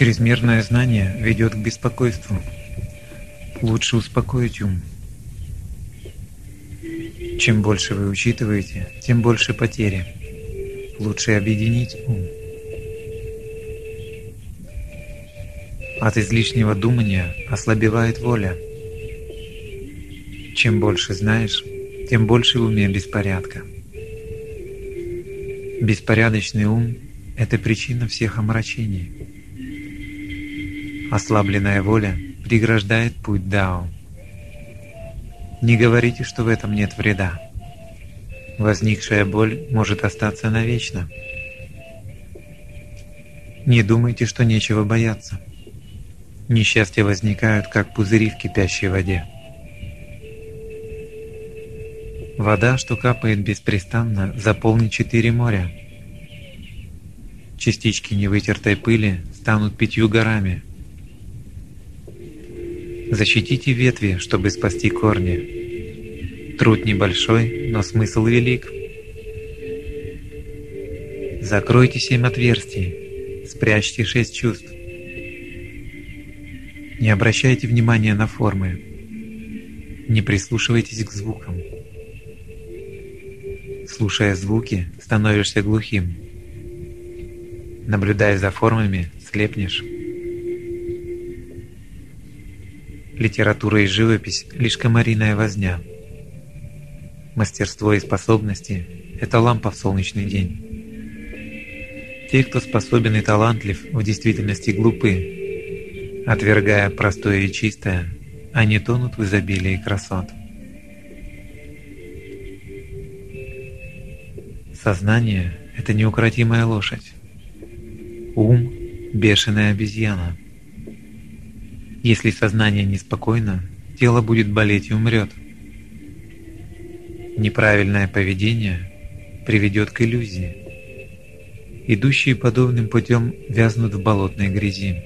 Чрезмерное знание ведет к беспокойству. Лучше успокоить ум. Чем больше вы учитываете, тем больше потери. Лучше объединить ум. От излишнего думания ослабевает воля. Чем больше знаешь, тем больше в уме беспорядка. Беспорядочный ум – это причина всех омрачений. Ослабленная воля преграждает путь Дао. Не говорите, что в этом нет вреда. Возникшая боль может остаться навечно. Не думайте, что нечего бояться. Несчастья возникают, как пузыри в кипящей воде. Вода, что капает беспрестанно, заполнит четыре моря. Частички невытертой пыли станут пятью горами. Защитите ветви, чтобы спасти корни. Труд небольшой, но смысл велик. Закройте семь отверстий, спрячьте шесть чувств. Не обращайте внимания на формы. Не прислушивайтесь к звукам. Слушая звуки, становишься глухим. Наблюдая за формами, слепнешь. Литература и живопись – лишь комариная возня. Мастерство и способности – это лампа в солнечный день. Те, кто способен и талантлив, в действительности глупы, Отвергая простое и чистое, они тонут в изобилии красот. Сознание – это неукротимая лошадь. Ум – бешеная обезьяна. Если сознание неспокойно, тело будет болеть и умрет. Неправильное поведение приведет к иллюзии. Идущие подобным путем вязнут в болотной грязи.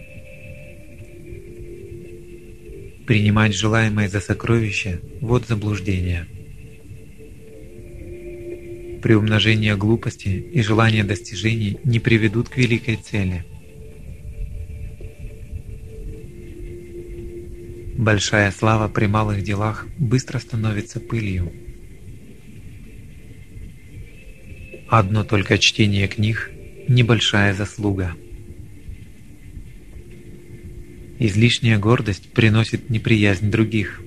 Принимать желаемое за сокровище – вот заблуждение. Приумножение глупости и желание достижений не приведут к великой цели. Большая слава при малых делах быстро становится пылью. Одно только чтение книг – небольшая заслуга – Излишняя гордость приносит неприязнь других.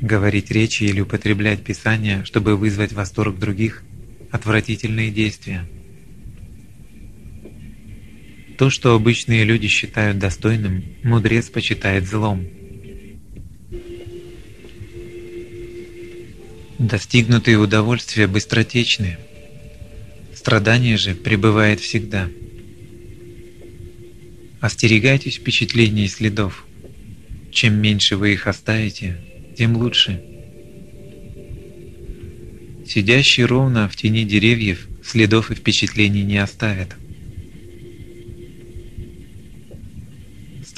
Говорить речи или употреблять Писание, чтобы вызвать восторг других – отвратительные действия. То, что обычные люди считают достойным, мудрец почитает злом. Достигнутые удовольствия быстротечны, страдание же пребывает всегда – Остерегайтесь впечатлений и следов. Чем меньше вы их оставите, тем лучше. Сидящий ровно в тени деревьев следов и впечатлений не оставят.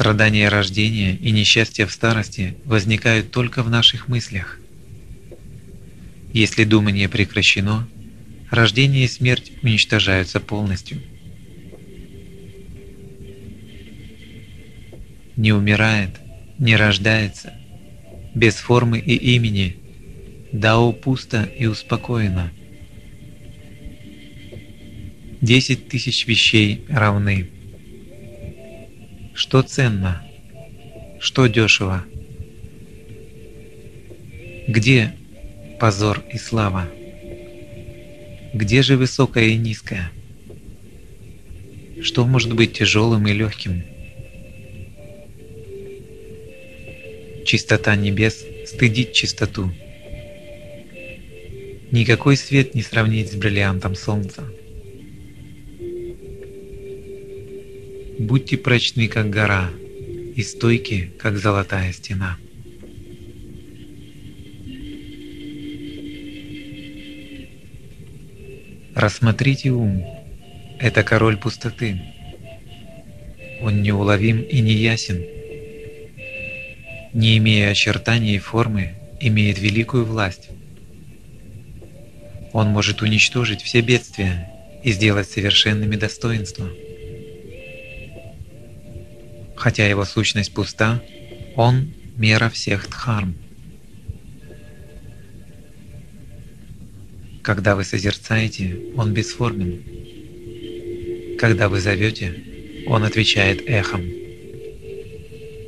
Страдания рождения и несчастья в старости возникают только в наших мыслях. Если думание прекращено, рождение и смерть уничтожаются полностью. не умирает, не рождается, без формы и имени, Дао пусто и успокоено. Десять тысяч вещей равны. Что ценно? Что дешево? Где позор и слава? Где же высокое и низкое? Что может быть тяжелым и легким? Чистота небес стыдит чистоту. Никакой свет не сравнить с бриллиантом солнца. Будьте прочны, как гора, и стойки, как золотая стена. Рассмотрите ум. Это король пустоты. Он неуловим и неясен не имея очертаний и формы, имеет великую власть. Он может уничтожить все бедствия и сделать совершенными достоинства. Хотя его сущность пуста, он – мера всех дхарм. Когда вы созерцаете, он бесформен. Когда вы зовете, он отвечает эхом.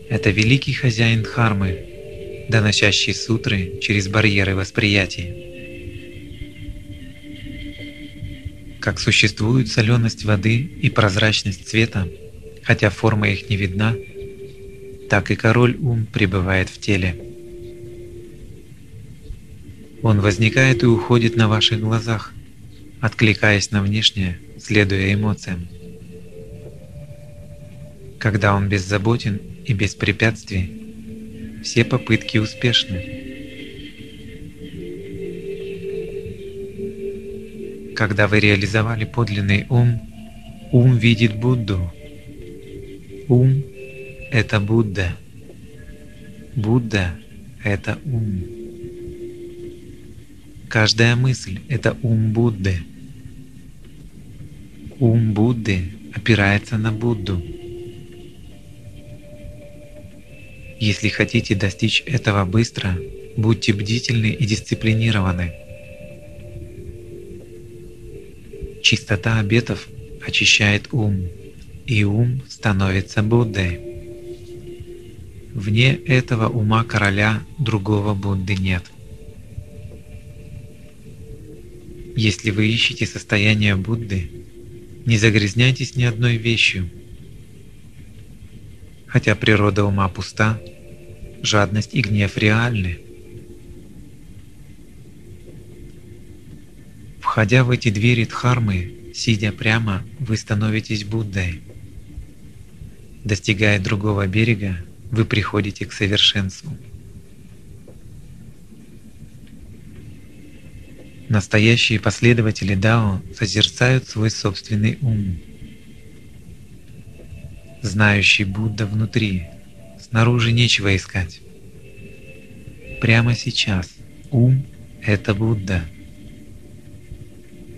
Это великий хозяин дхармы, доносящий сутры через барьеры восприятия. Как существует соленость воды и прозрачность цвета, хотя форма их не видна, так и король ум пребывает в теле. Он возникает и уходит на ваших глазах, откликаясь на внешнее, следуя эмоциям. Когда он беззаботен и без препятствий, все попытки успешны. Когда вы реализовали подлинный ум, ум видит Будду. Ум – это Будда. Будда – это ум. Каждая мысль – это ум Будды. Ум Будды опирается на Будду. Если хотите достичь этого быстро, будьте бдительны и дисциплинированы. Чистота обетов очищает ум, и ум становится Буддой. Вне этого ума короля другого Будды нет. Если вы ищете состояние Будды, не загрязняйтесь ни одной вещью. Хотя природа ума пуста, жадность и гнев реальны. Входя в эти двери Дхармы, сидя прямо, вы становитесь Буддой. Достигая другого берега, вы приходите к совершенству. Настоящие последователи Дао созерцают свой собственный ум. Знающий Будда внутри, снаружи нечего искать. Прямо сейчас ум – это Будда.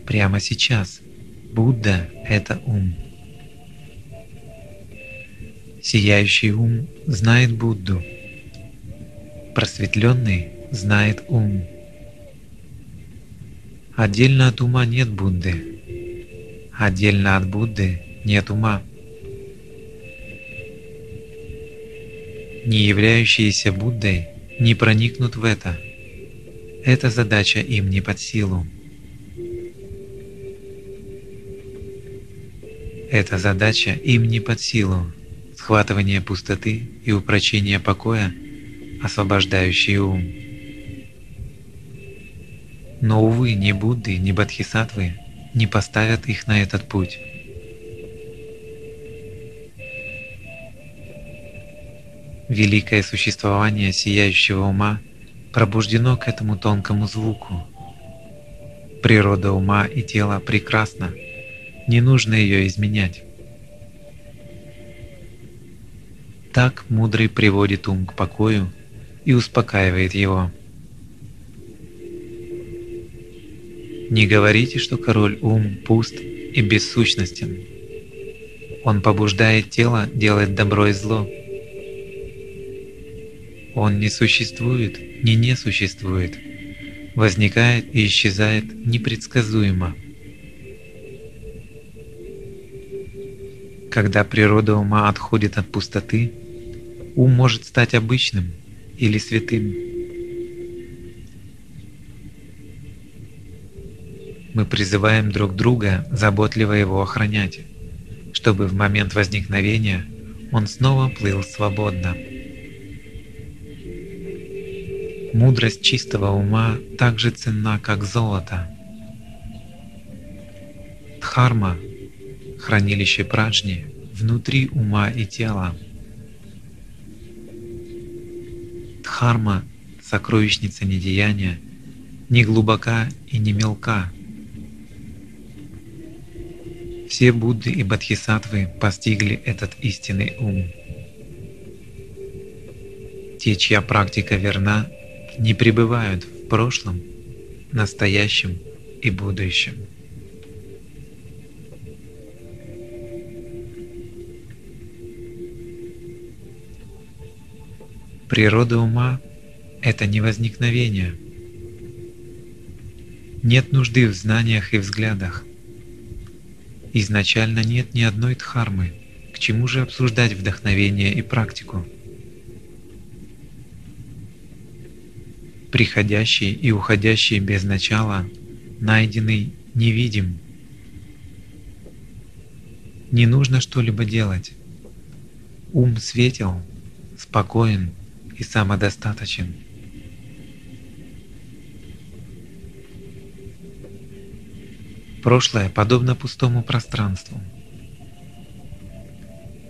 Прямо сейчас Будда – это ум. Сияющий ум знает Будду. Просветленный знает ум. Отдельно от ума нет Будды. Отдельно от Будды нет ума. Не являющиеся Буддой не проникнут в это. Эта задача им не под силу. Эта задача им не под силу. Схватывание пустоты и упрочение покоя, освобождающий ум. Но, увы, ни Будды, ни Бодхисаттвы не поставят их на этот путь. Великое существование сияющего ума пробуждено к этому тонкому звуку. Природа ума и тела прекрасна, не нужно ее изменять. Так мудрый приводит ум к покою и успокаивает его. Не говорите, что король ум пуст и бессущностен. Он побуждает тело делать добро и зло. Он не существует, не не существует, возникает и исчезает непредсказуемо. Когда природа ума отходит от пустоты, ум может стать обычным или святым. Мы призываем друг друга заботливо его охранять, чтобы в момент возникновения он снова плыл свободно. Мудрость чистого ума так же ценна, как золото. Дхарма – хранилище праджни внутри ума и тела. Дхарма – сокровищница недеяния, не глубока и не мелка – все Будды и Бодхисаттвы постигли этот истинный ум. Те, чья практика верна, не пребывают в прошлом, настоящем и будущем. Природа ума – это не возникновение. Нет нужды в знаниях и взглядах. Изначально нет ни одной дхармы. К чему же обсуждать вдохновение и практику? Приходящий и уходящий без начала, найденный невидим. Не нужно что-либо делать. Ум светел, спокоен и самодостаточен. Прошлое подобно пустому пространству.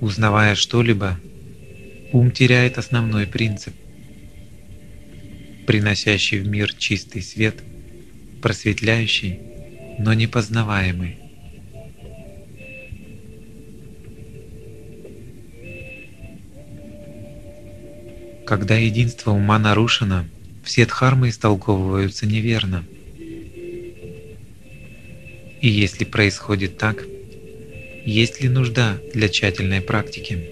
Узнавая что-либо, ум теряет основной принцип, приносящий в мир чистый свет, просветляющий, но непознаваемый. Когда единство ума нарушено, все дхармы истолковываются неверно. И если происходит так, есть ли нужда для тщательной практики?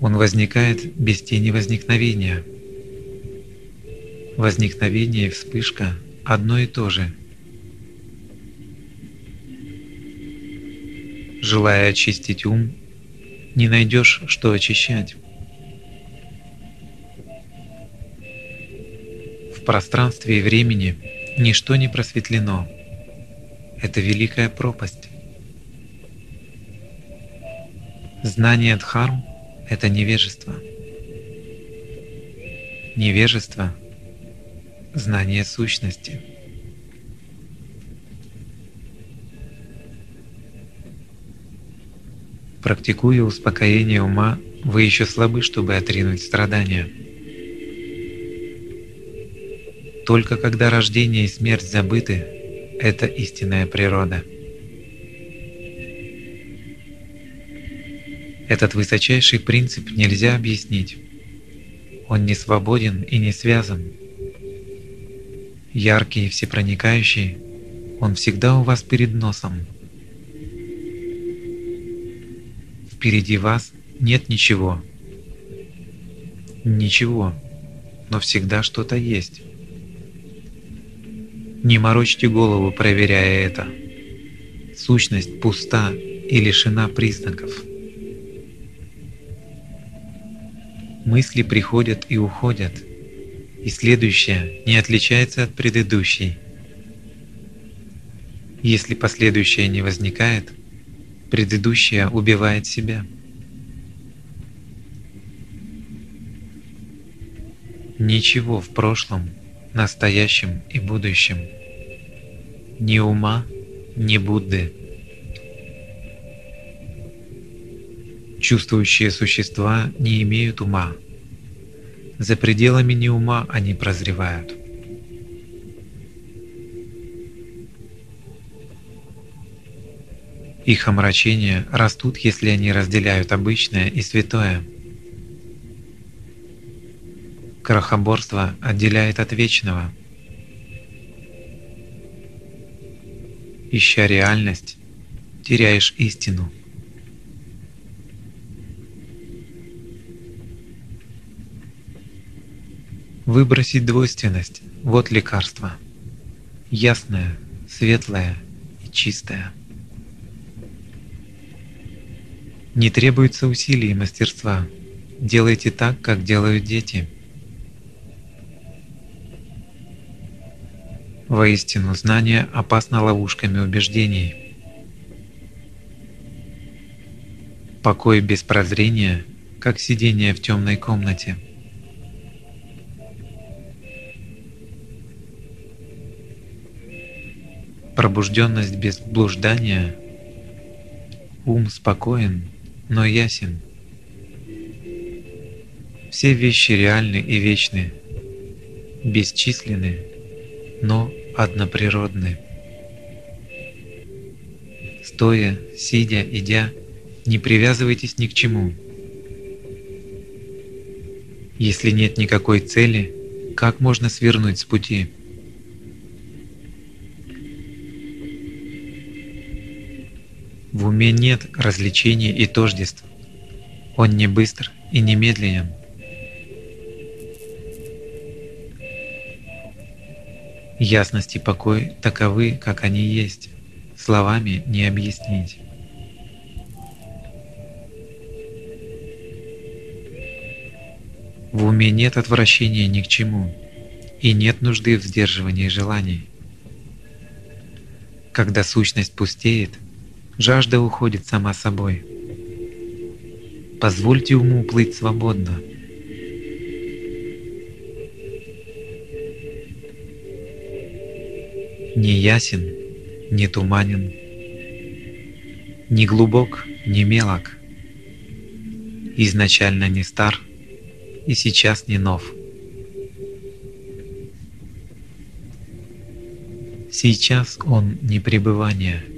Он возникает без тени возникновения. Возникновение и вспышка одно и то же – Желая очистить ум, не найдешь, что очищать. В пространстве и времени ничто не просветлено. Это великая пропасть. Знание Дхарм – это невежество. Невежество – знание сущности. Практикуя успокоение ума, вы еще слабы, чтобы отринуть страдания. Только когда рождение и смерть забыты, это истинная природа. Этот высочайший принцип нельзя объяснить. Он не свободен и не связан. Яркий и всепроникающий, он всегда у вас перед носом. Впереди вас нет ничего. Ничего, но всегда что-то есть. Не морочьте голову, проверяя это. Сущность пуста и лишена признаков. Мысли приходят и уходят, и следующая не отличается от предыдущей. Если последующая не возникает – предыдущее убивает себя. Ничего в прошлом, настоящем и будущем. Ни ума, ни Будды. Чувствующие существа не имеют ума. За пределами неума они прозревают. Их омрачения растут, если они разделяют обычное и святое. Крохоборство отделяет от вечного. Ища реальность, теряешь истину. Выбросить двойственность – вот лекарство. Ясное, светлое и чистое. Не требуется усилий и мастерства. Делайте так, как делают дети. Воистину, знание опасно ловушками убеждений. Покой без прозрения, как сидение в темной комнате. Пробужденность без блуждания, ум спокоен – но ясен. Все вещи реальны и вечны, бесчисленны, но одноприродны. Стоя, сидя, идя, не привязывайтесь ни к чему. Если нет никакой цели, как можно свернуть с пути? В уме нет развлечений и тождеств. Он не быстр и не медленен. Ясность и покой таковы, как они есть, словами не объяснить. В уме нет отвращения ни к чему, и нет нужды в сдерживании желаний. Когда сущность пустеет, жажда уходит сама собой. Позвольте уму плыть свободно. Не ясен, не туманен, не глубок, не мелок, изначально не стар и сейчас не нов. Сейчас он не пребывание.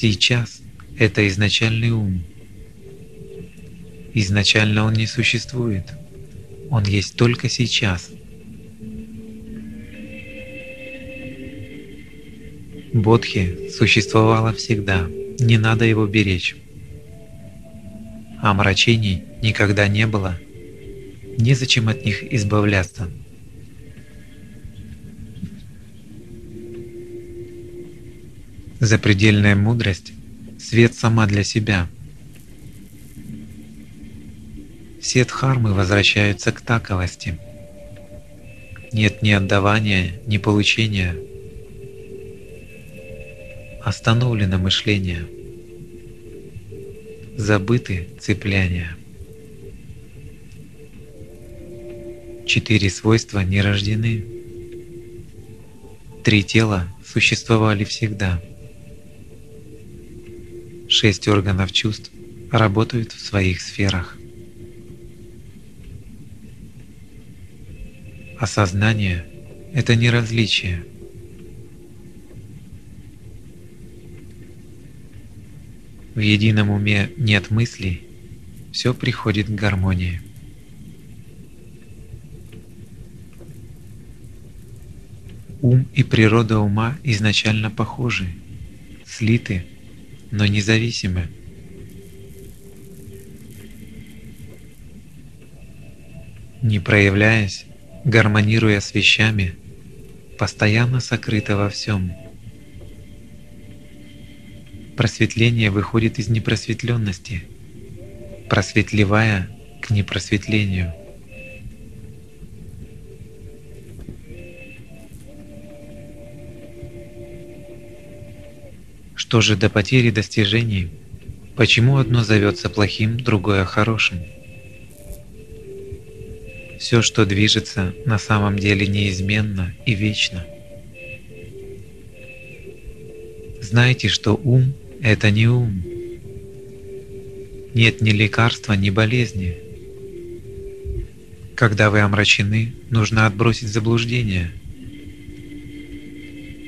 Сейчас это изначальный ум. Изначально он не существует. Он есть только сейчас. Бодхи существовало всегда, не надо его беречь. Омрачений никогда не было, незачем от них избавляться. Запредельная мудрость – свет сама для себя. Все дхармы возвращаются к таковости. Нет ни отдавания, ни получения. Остановлено мышление. Забыты цепляния. Четыре свойства не рождены. Три тела существовали всегда. Шесть органов чувств работают в своих сферах. Осознание – это не различие. В едином уме нет мыслей, все приходит к гармонии. Ум и природа ума изначально похожи, слиты – но независимы. Не проявляясь, гармонируя с вещами, постоянно сокрыто во всем. Просветление выходит из непросветленности, просветливая к непросветлению. Что же до потери достижений? Почему одно зовется плохим, другое хорошим? Все, что движется, на самом деле неизменно и вечно. Знайте, что ум – это не ум. Нет ни лекарства, ни болезни. Когда вы омрачены, нужно отбросить заблуждение.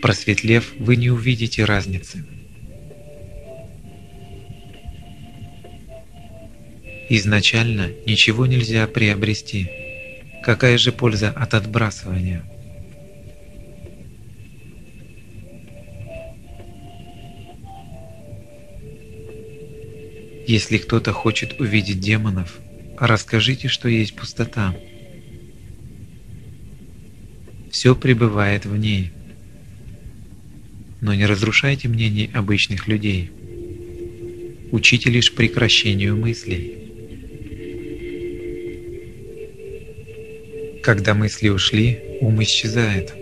Просветлев, вы не увидите разницы. Изначально ничего нельзя приобрести. Какая же польза от отбрасывания? Если кто-то хочет увидеть демонов, расскажите, что есть пустота. Все пребывает в ней. Но не разрушайте мнений обычных людей. Учите лишь прекращению мыслей. Когда мысли ушли, ум исчезает.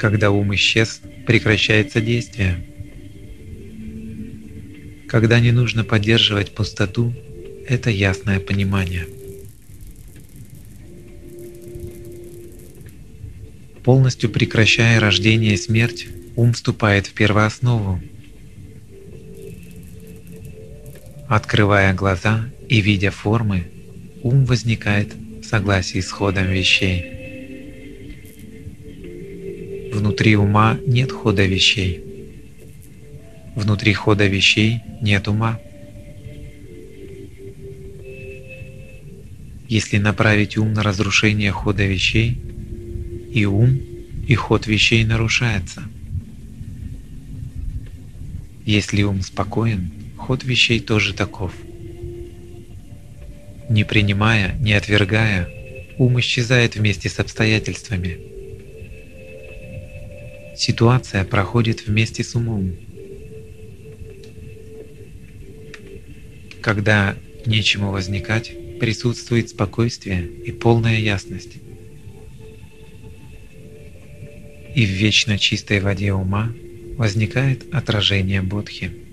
Когда ум исчез, прекращается действие. Когда не нужно поддерживать пустоту, это ясное понимание. Полностью прекращая рождение и смерть, ум вступает в первооснову. Открывая глаза и видя формы, ум возникает в согласии с ходом вещей. Внутри ума нет хода вещей. Внутри хода вещей нет ума. Если направить ум на разрушение хода вещей, и ум, и ход вещей нарушается. Если ум спокоен, ход вещей тоже таков. Не принимая, не отвергая, ум исчезает вместе с обстоятельствами. Ситуация проходит вместе с умом. Когда нечему возникать, присутствует спокойствие и полная ясность. И в вечно чистой воде ума возникает отражение Бодхи.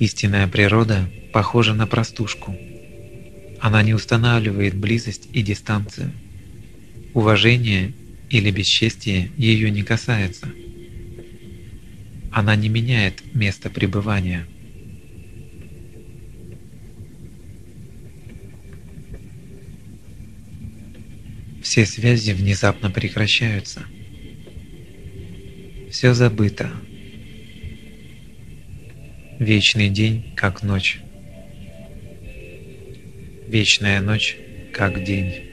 Истинная природа похожа на простушку. Она не устанавливает близость и дистанцию. Уважение или бесчестие ее не касается. Она не меняет место пребывания. Все связи внезапно прекращаются. Все забыто. Вечный день, как ночь. Вечная ночь, как день.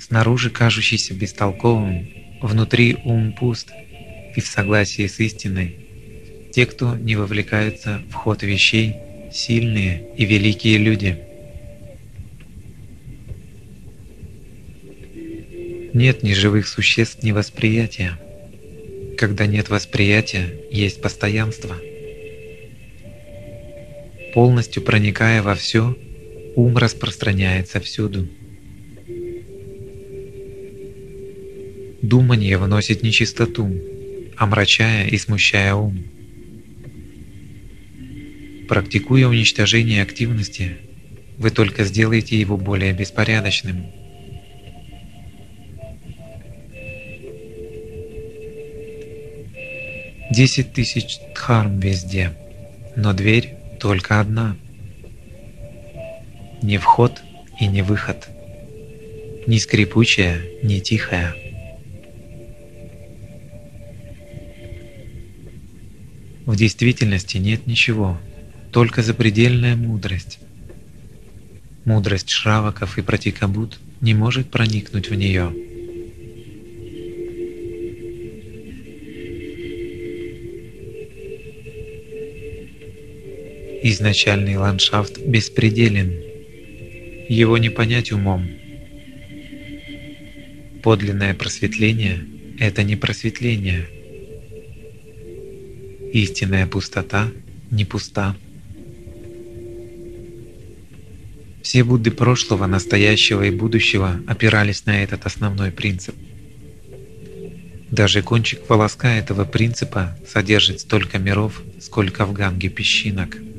Снаружи кажущийся бестолковым, внутри ум пуст и в согласии с истиной. Те, кто не вовлекаются в ход вещей, сильные и великие люди – Нет ни живых существ, ни восприятия. Когда нет восприятия, есть постоянство. Полностью проникая во все, ум распространяется всюду. Думание вносит нечистоту, омрачая и смущая ум. Практикуя уничтожение активности, вы только сделаете его более беспорядочным – Десять тысяч дхарм везде, но дверь только одна. Не вход и не выход. Ни скрипучая, ни тихая. В действительности нет ничего, только запредельная мудрость. Мудрость шраваков и протикабут не может проникнуть в нее. Изначальный ландшафт беспределен. Его не понять умом. Подлинное просветление – это не просветление. Истинная пустота не пуста. Все Будды прошлого, настоящего и будущего опирались на этот основной принцип. Даже кончик волоска этого принципа содержит столько миров, сколько в Ганге песчинок –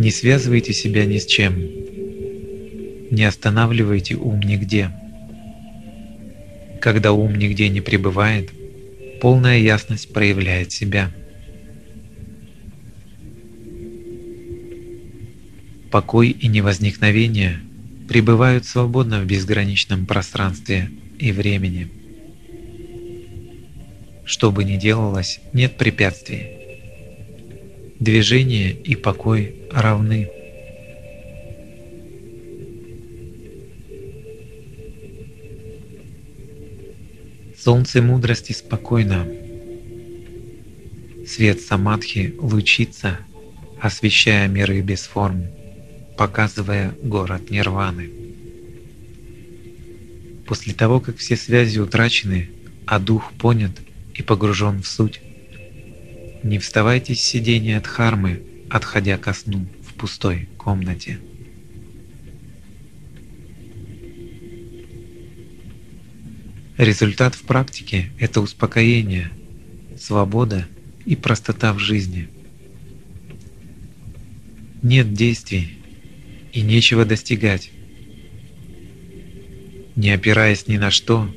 Не связывайте себя ни с чем. Не останавливайте ум нигде. Когда ум нигде не пребывает, полная ясность проявляет себя. Покой и невозникновение пребывают свободно в безграничном пространстве и времени. Что бы ни делалось, нет препятствий. Движение и покой равны. Солнце мудрости спокойно. Свет самадхи лучится, освещая миры без форм, показывая город нирваны. После того, как все связи утрачены, а дух понят и погружен в суть, не вставайте с сидения от хармы, отходя ко сну в пустой комнате. Результат в практике – это успокоение, свобода и простота в жизни. Нет действий и нечего достигать. Не опираясь ни на что,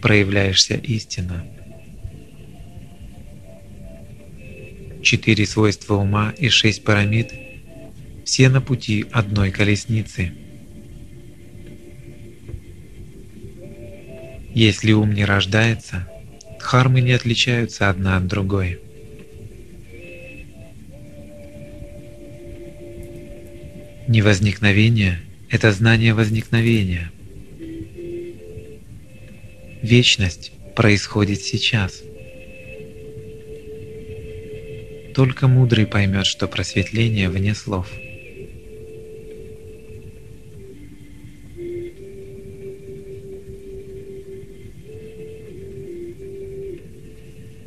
проявляешься истинно – четыре свойства ума и шесть пирамид, все на пути одной колесницы. Если ум не рождается, дхармы не отличаются одна от другой. Ни возникновение, – это знание возникновения. Вечность происходит сейчас. Только мудрый поймет, что просветление вне слов –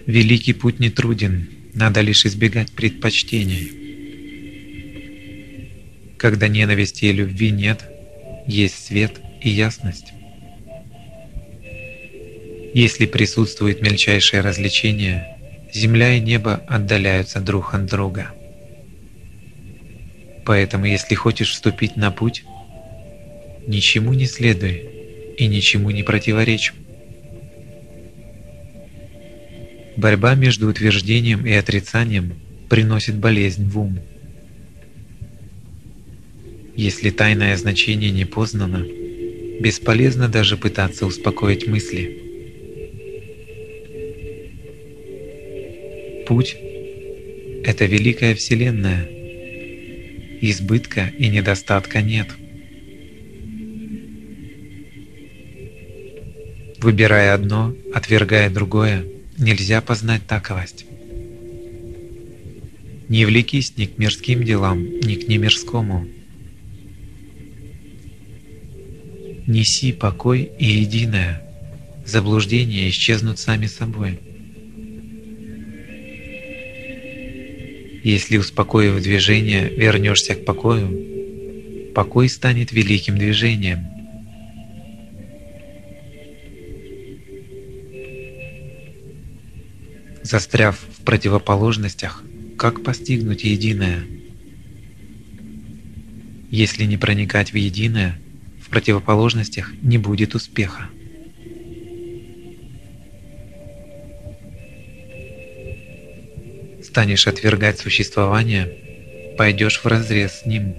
Великий путь не труден, надо лишь избегать предпочтений. Когда ненависти и любви нет, есть свет и ясность. Если присутствует мельчайшее развлечение, земля и небо отдаляются друг от друга. Поэтому если хочешь вступить на путь, ничему не следуй и ничему не противоречь. Борьба между утверждением и отрицанием приносит болезнь в ум. Если тайное значение не познано, бесполезно даже пытаться успокоить мысли. Путь – это великая Вселенная. Избытка и недостатка нет. Выбирая одно, отвергая другое – нельзя познать таковость. Не влекись ни к мирским делам, ни к немирскому. Неси покой и единое, заблуждения исчезнут сами собой. Если, успокоив движение, вернешься к покою, покой станет великим движением – застряв в противоположностях, как постигнуть единое? Если не проникать в единое, в противоположностях не будет успеха. Станешь отвергать существование, пойдешь в разрез с ним.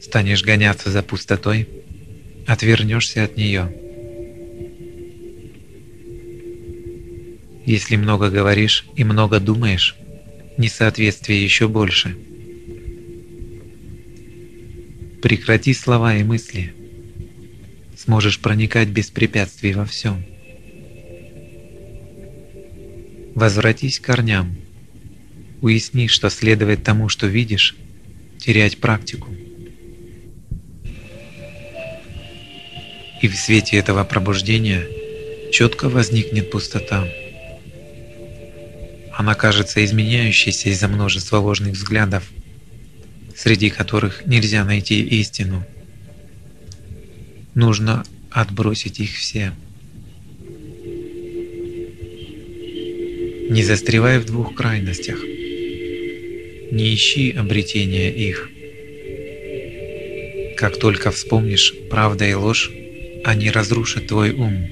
Станешь гоняться за пустотой, отвернешься от нее. Если много говоришь и много думаешь, несоответствие еще больше. Прекрати слова и мысли. Сможешь проникать без препятствий во всем. Возвратись к корням. Уясни, что следует тому, что видишь, терять практику. И в свете этого пробуждения четко возникнет пустота. Она кажется изменяющейся из-за множества ложных взглядов, среди которых нельзя найти истину. Нужно отбросить их все. Не застревай в двух крайностях. Не ищи обретения их. Как только вспомнишь правда и ложь, они разрушат твой ум.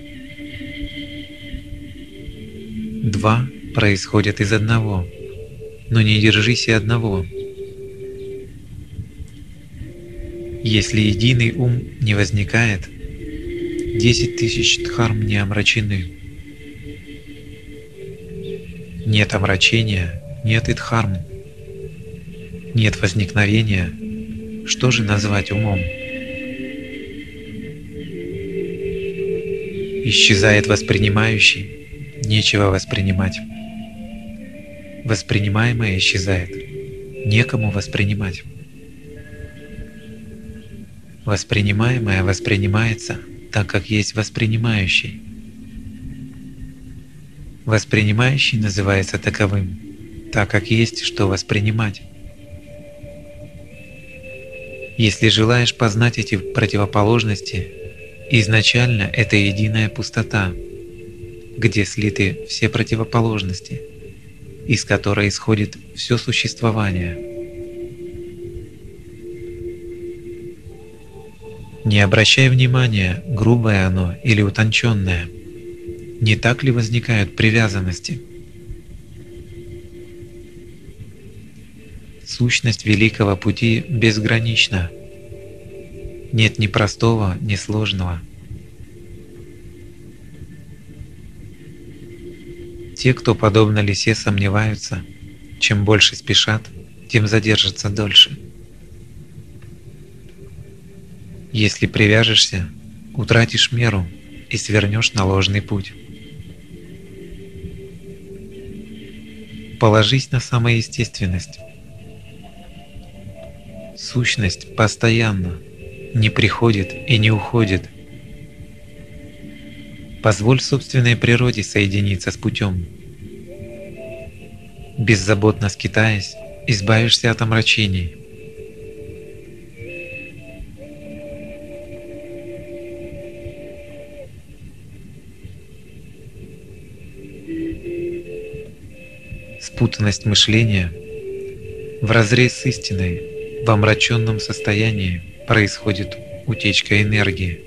Два происходят из одного, но не держись и одного. Если единый ум не возникает, десять тысяч дхарм не омрачены. Нет омрачения, нет и дхарм. Нет возникновения, что же назвать умом? Исчезает воспринимающий, нечего воспринимать. Воспринимаемое исчезает. Некому воспринимать. Воспринимаемое воспринимается так, как есть воспринимающий. Воспринимающий называется таковым, так как есть что воспринимать. Если желаешь познать эти противоположности, изначально это единая пустота, где слиты все противоположности – из которой исходит все существование. Не обращай внимания, грубое оно или утонченное. Не так ли возникают привязанности? Сущность великого пути безгранична. Нет ни простого, ни сложного – Те, кто подобно лисе сомневаются, чем больше спешат, тем задержатся дольше. Если привяжешься, утратишь меру и свернешь на ложный путь. Положись на самоестественность. Сущность постоянно не приходит и не уходит. Позволь собственной природе соединиться с путем. Беззаботно скитаясь, избавишься от омрачений. Спутанность мышления в разрез с истиной в омраченном состоянии происходит утечка энергии.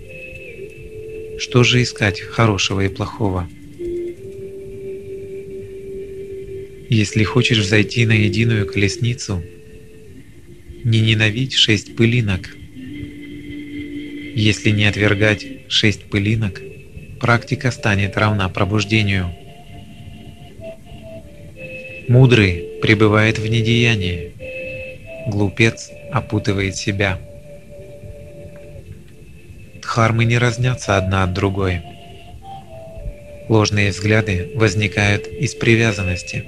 Что же искать хорошего и плохого? Если хочешь взойти на единую колесницу, не ненавидь шесть пылинок. Если не отвергать шесть пылинок, практика станет равна пробуждению. Мудрый пребывает в недеянии, глупец опутывает себя. Дхармы не разнятся одна от другой. Ложные взгляды возникают из привязанности.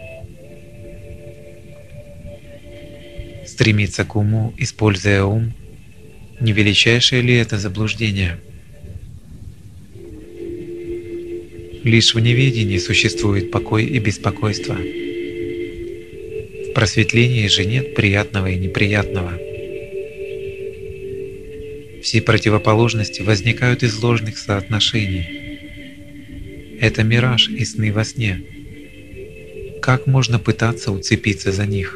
Стремиться к уму, используя ум, не величайшее ли это заблуждение? Лишь в неведении существует покой и беспокойство. В просветлении же нет приятного и неприятного. Все противоположности возникают из ложных соотношений. Это мираж и сны во сне. Как можно пытаться уцепиться за них?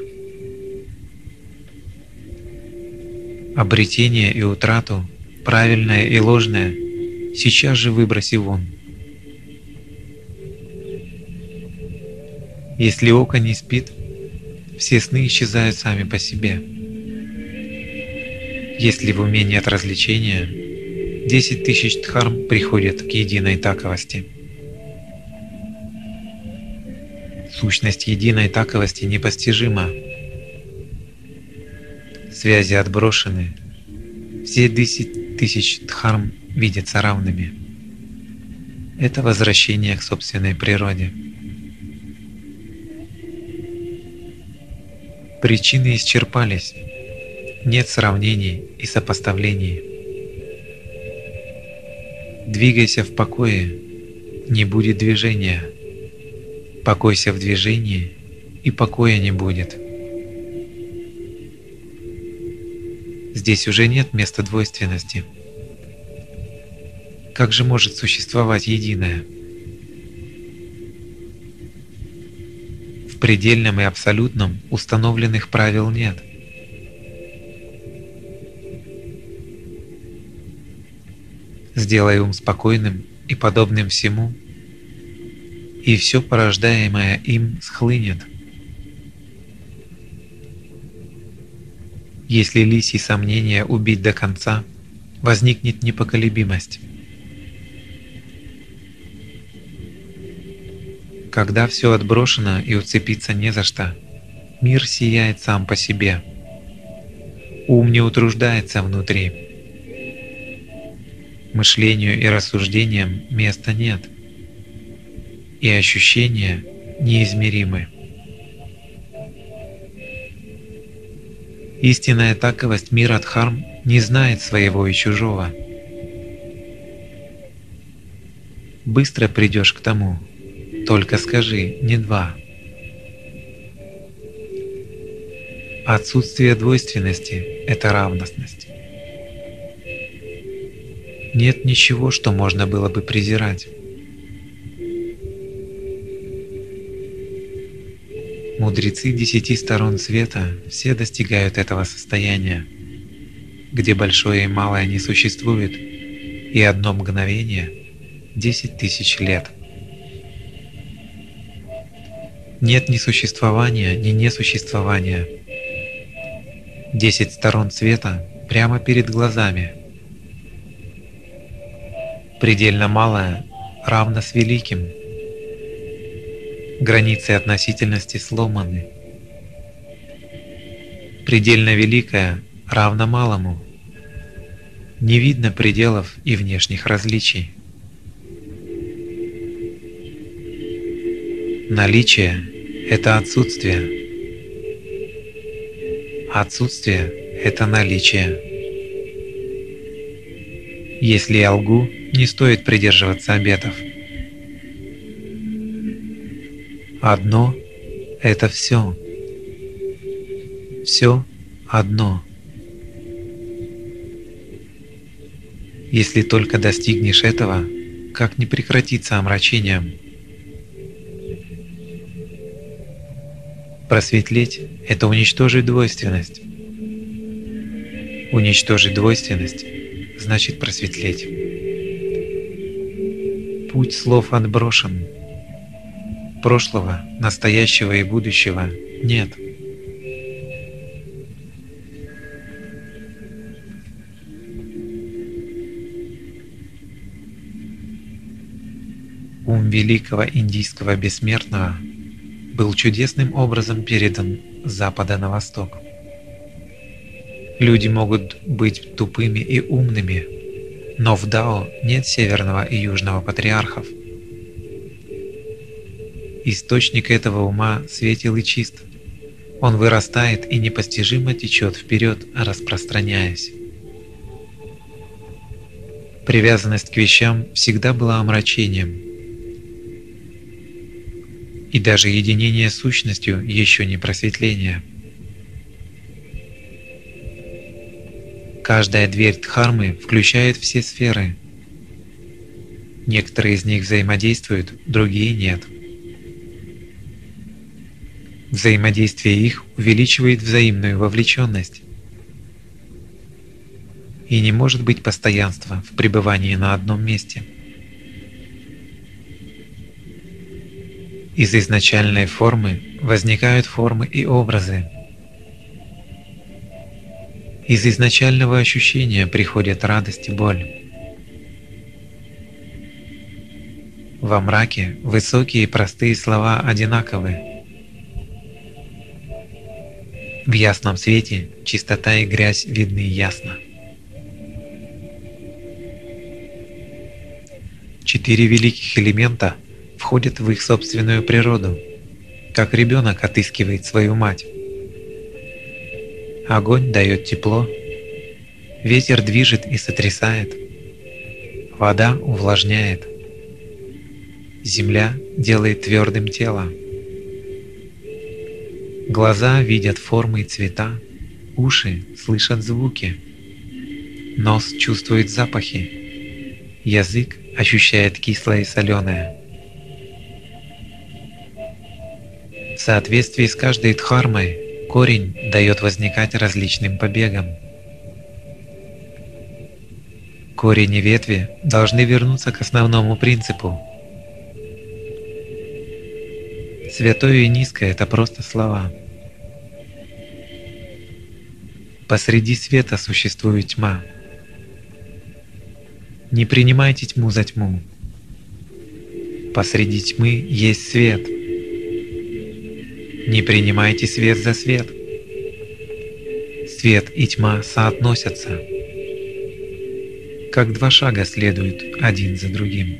Обретение и утрату, правильное и ложное, сейчас же выброси вон. Если око не спит, все сны исчезают сами по себе. Если в уме нет развлечения, 10 тысяч дхарм приходят к единой таковости. Сущность единой таковости непостижима. Связи отброшены. Все 10 тысяч дхарм видятся равными. Это возвращение к собственной природе. Причины исчерпались. Нет сравнений и сопоставлений. Двигайся в покое, не будет движения. Покойся в движении, и покоя не будет. Здесь уже нет места двойственности. Как же может существовать единое? В предельном и абсолютном установленных правил нет. Сделай ум спокойным и подобным всему, и все порождаемое им схлынет. Если лисий сомнения убить до конца, возникнет непоколебимость. Когда все отброшено и уцепиться не за что, мир сияет сам по себе. Ум не утруждается внутри. Мышлению и рассуждениям места нет. И ощущения неизмеримы. Истинная таковость мира Дхарм не знает своего и чужого. Быстро придешь к тому, только скажи, не два. Отсутствие двойственности – это равностность. Нет ничего, что можно было бы презирать. Мудрецы десяти сторон света все достигают этого состояния, где большое и малое не существует, и одно мгновение – десять тысяч лет – нет ни существования, ни несуществования. Десять сторон света прямо перед глазами. Предельно малое равно с великим. Границы относительности сломаны. Предельно великое равно малому. Не видно пределов и внешних различий. Наличие – это отсутствие. Отсутствие – это наличие. Если я лгу, не стоит придерживаться обетов. Одно – это все. Все одно. Если только достигнешь этого, как не прекратиться омрачением? Просветлеть – это уничтожить двойственность. Уничтожить двойственность – значит просветлеть. Путь слов отброшен. Прошлого, настоящего и будущего нет. Ум великого индийского бессмертного был чудесным образом передан с запада на восток. Люди могут быть тупыми и умными, но в Дао нет северного и южного патриархов. Источник этого ума светил и чист. Он вырастает и непостижимо течет вперед, распространяясь. Привязанность к вещам всегда была омрачением. И даже единение с сущностью еще не просветление. Каждая дверь Дхармы включает все сферы. Некоторые из них взаимодействуют, другие нет. Взаимодействие их увеличивает взаимную вовлеченность. И не может быть постоянства в пребывании на одном месте. Из изначальной формы возникают формы и образы, из изначального ощущения приходят радость и боль. Во мраке высокие и простые слова одинаковы. В ясном свете чистота и грязь видны ясно. Четыре великих элемента входят в их собственную природу, как ребенок отыскивает свою мать. Огонь дает тепло, ветер движет и сотрясает, вода увлажняет, земля делает твердым тело. Глаза видят формы и цвета, уши слышат звуки, нос чувствует запахи, язык ощущает кислое и соленое. Соответствии с каждой дхармой Корень дает возникать различным побегам. Корень и ветви должны вернуться к основному принципу. Святое и низкое – это просто слова. Посреди света существует тьма. Не принимайте тьму за тьму. Посреди тьмы есть свет – не принимайте свет за свет. Свет и тьма соотносятся. Как два шага следуют один за другим.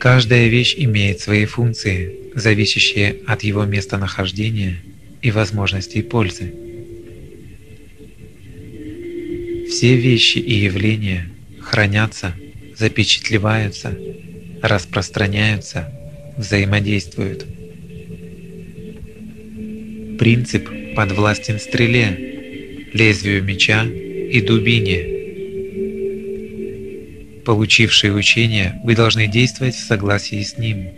Каждая вещь имеет свои функции, зависящие от его местонахождения и возможностей пользы. Все вещи и явления хранятся, запечатлеваются – распространяются, взаимодействуют. Принцип подвластен стреле, лезвию меча и дубине. Получившие учение, вы должны действовать в согласии с ним.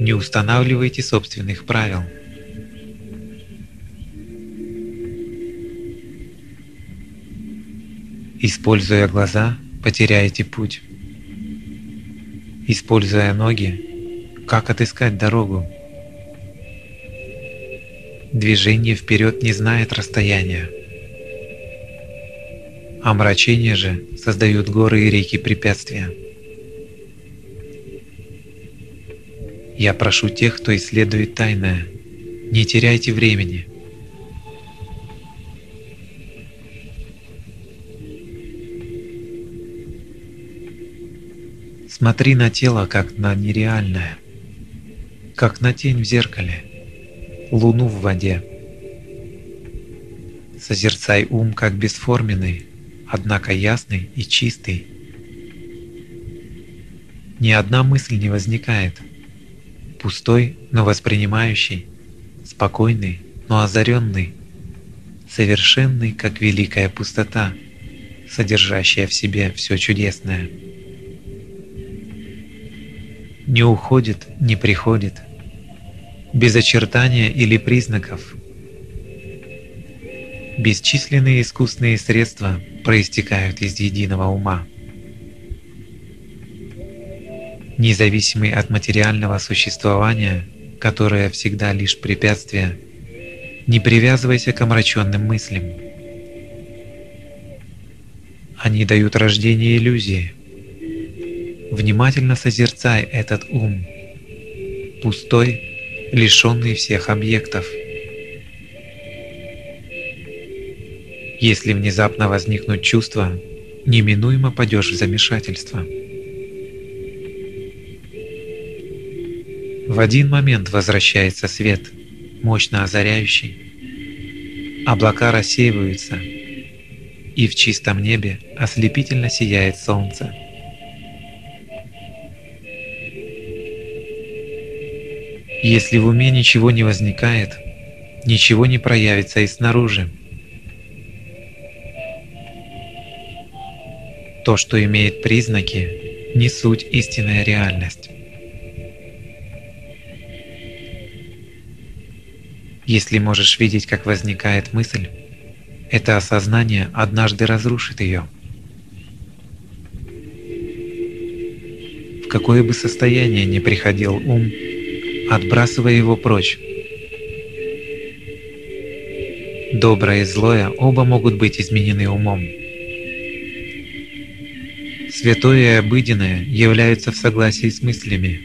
Не устанавливайте собственных правил. Используя глаза, потеряете путь. Используя ноги, как отыскать дорогу? Движение вперед не знает расстояния. Омрачение же создают горы и реки препятствия. Я прошу тех, кто исследует тайное, не теряйте времени. Смотри на тело, как на нереальное, как на тень в зеркале, луну в воде. Созерцай ум как бесформенный, однако ясный и чистый. Ни одна мысль не возникает. Пустой, но воспринимающий, спокойный, но озаренный, совершенный, как великая пустота, содержащая в себе все чудесное. Не уходит, не приходит, без очертания или признаков. Бесчисленные искусственные средства проистекают из единого ума. Независимый от материального существования, которое всегда лишь препятствие, не привязывайся к омраченным мыслям. Они дают рождение иллюзии. Внимательно созерцай этот ум, пустой, лишенный всех объектов. Если внезапно возникнут чувства, неминуемо падешь в замешательство. В один момент возвращается свет, мощно озаряющий. Облака рассеиваются, и в чистом небе ослепительно сияет солнце. Если в уме ничего не возникает, ничего не проявится и снаружи. То, что имеет признаки, не суть истинная реальность. Если можешь видеть, как возникает мысль, это осознание однажды разрушит ее. В какое бы состояние ни приходил ум, отбрасывая его прочь. Доброе и злое оба могут быть изменены умом. Святое и обыденное являются в согласии с мыслями.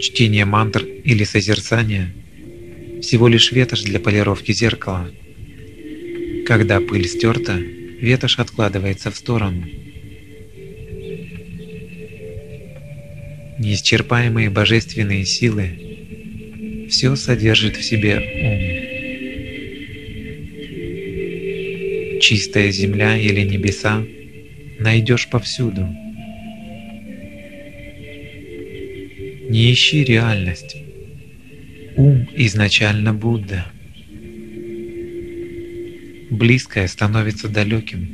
Чтение мантр или созерцание – всего лишь ветошь для полировки зеркала. Когда пыль стерта, ветошь откладывается в сторону. Неисчерпаемые божественные силы все содержит в себе ум. Чистая земля или небеса найдешь повсюду. Не ищи реальность. Ум изначально Будда. Близкое становится далеким.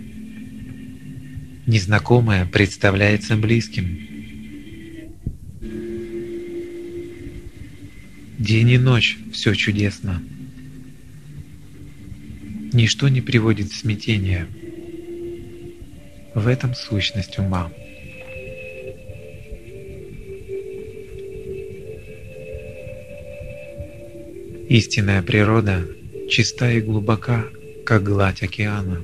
Незнакомое представляется близким. День и ночь все чудесно. Ничто не приводит в смятение. В этом сущность ума. Истинная природа чиста и глубока, как гладь океана.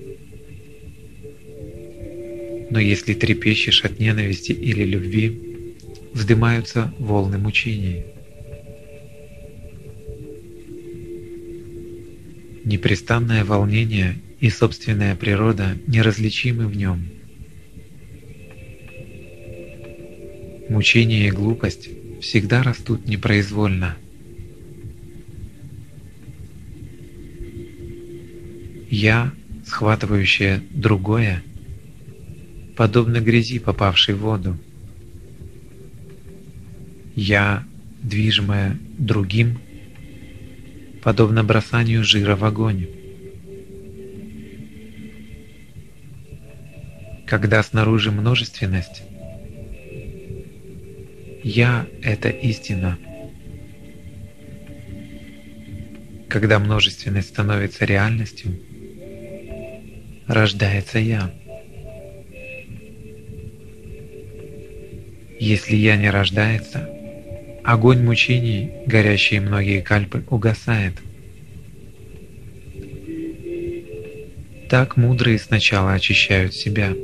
Но если трепещешь от ненависти или любви, вздымаются волны мучений. Непрестанное волнение и собственная природа неразличимы в нем. Мучение и глупость всегда растут непроизвольно – Я, схватывающее другое, подобно грязи, попавшей в воду. Я, движимая другим, подобно бросанию жира в огонь. Когда снаружи множественность, я — это истина. Когда множественность становится реальностью — рождается я. Если я не рождается, огонь мучений, горящий многие кальпы, угасает. Так мудрые сначала очищают себя.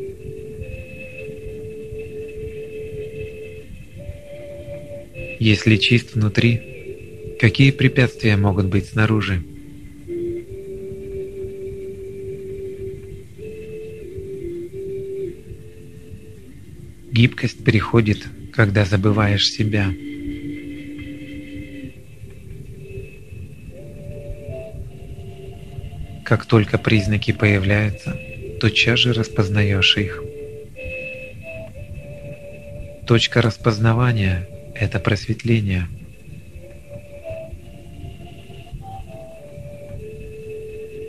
Если чист внутри, какие препятствия могут быть снаружи? Гибкость приходит, когда забываешь себя. Как только признаки появляются, тотчас же распознаешь их. Точка распознавания – это просветление.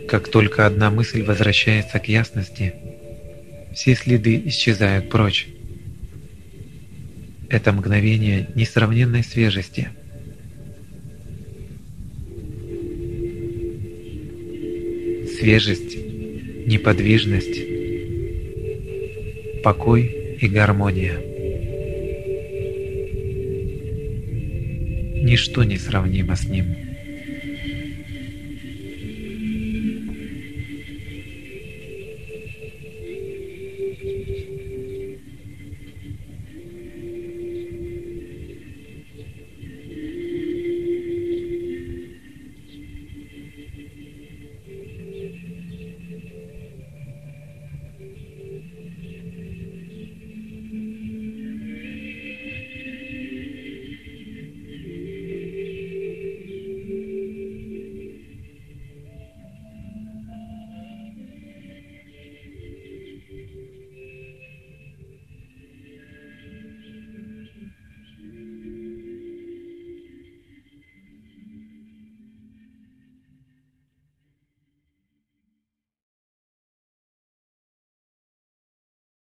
Как только одна мысль возвращается к ясности, все следы исчезают прочь. Это мгновение несравненной свежести. Свежесть, неподвижность, покой и гармония. Ничто не сравнимо с ним.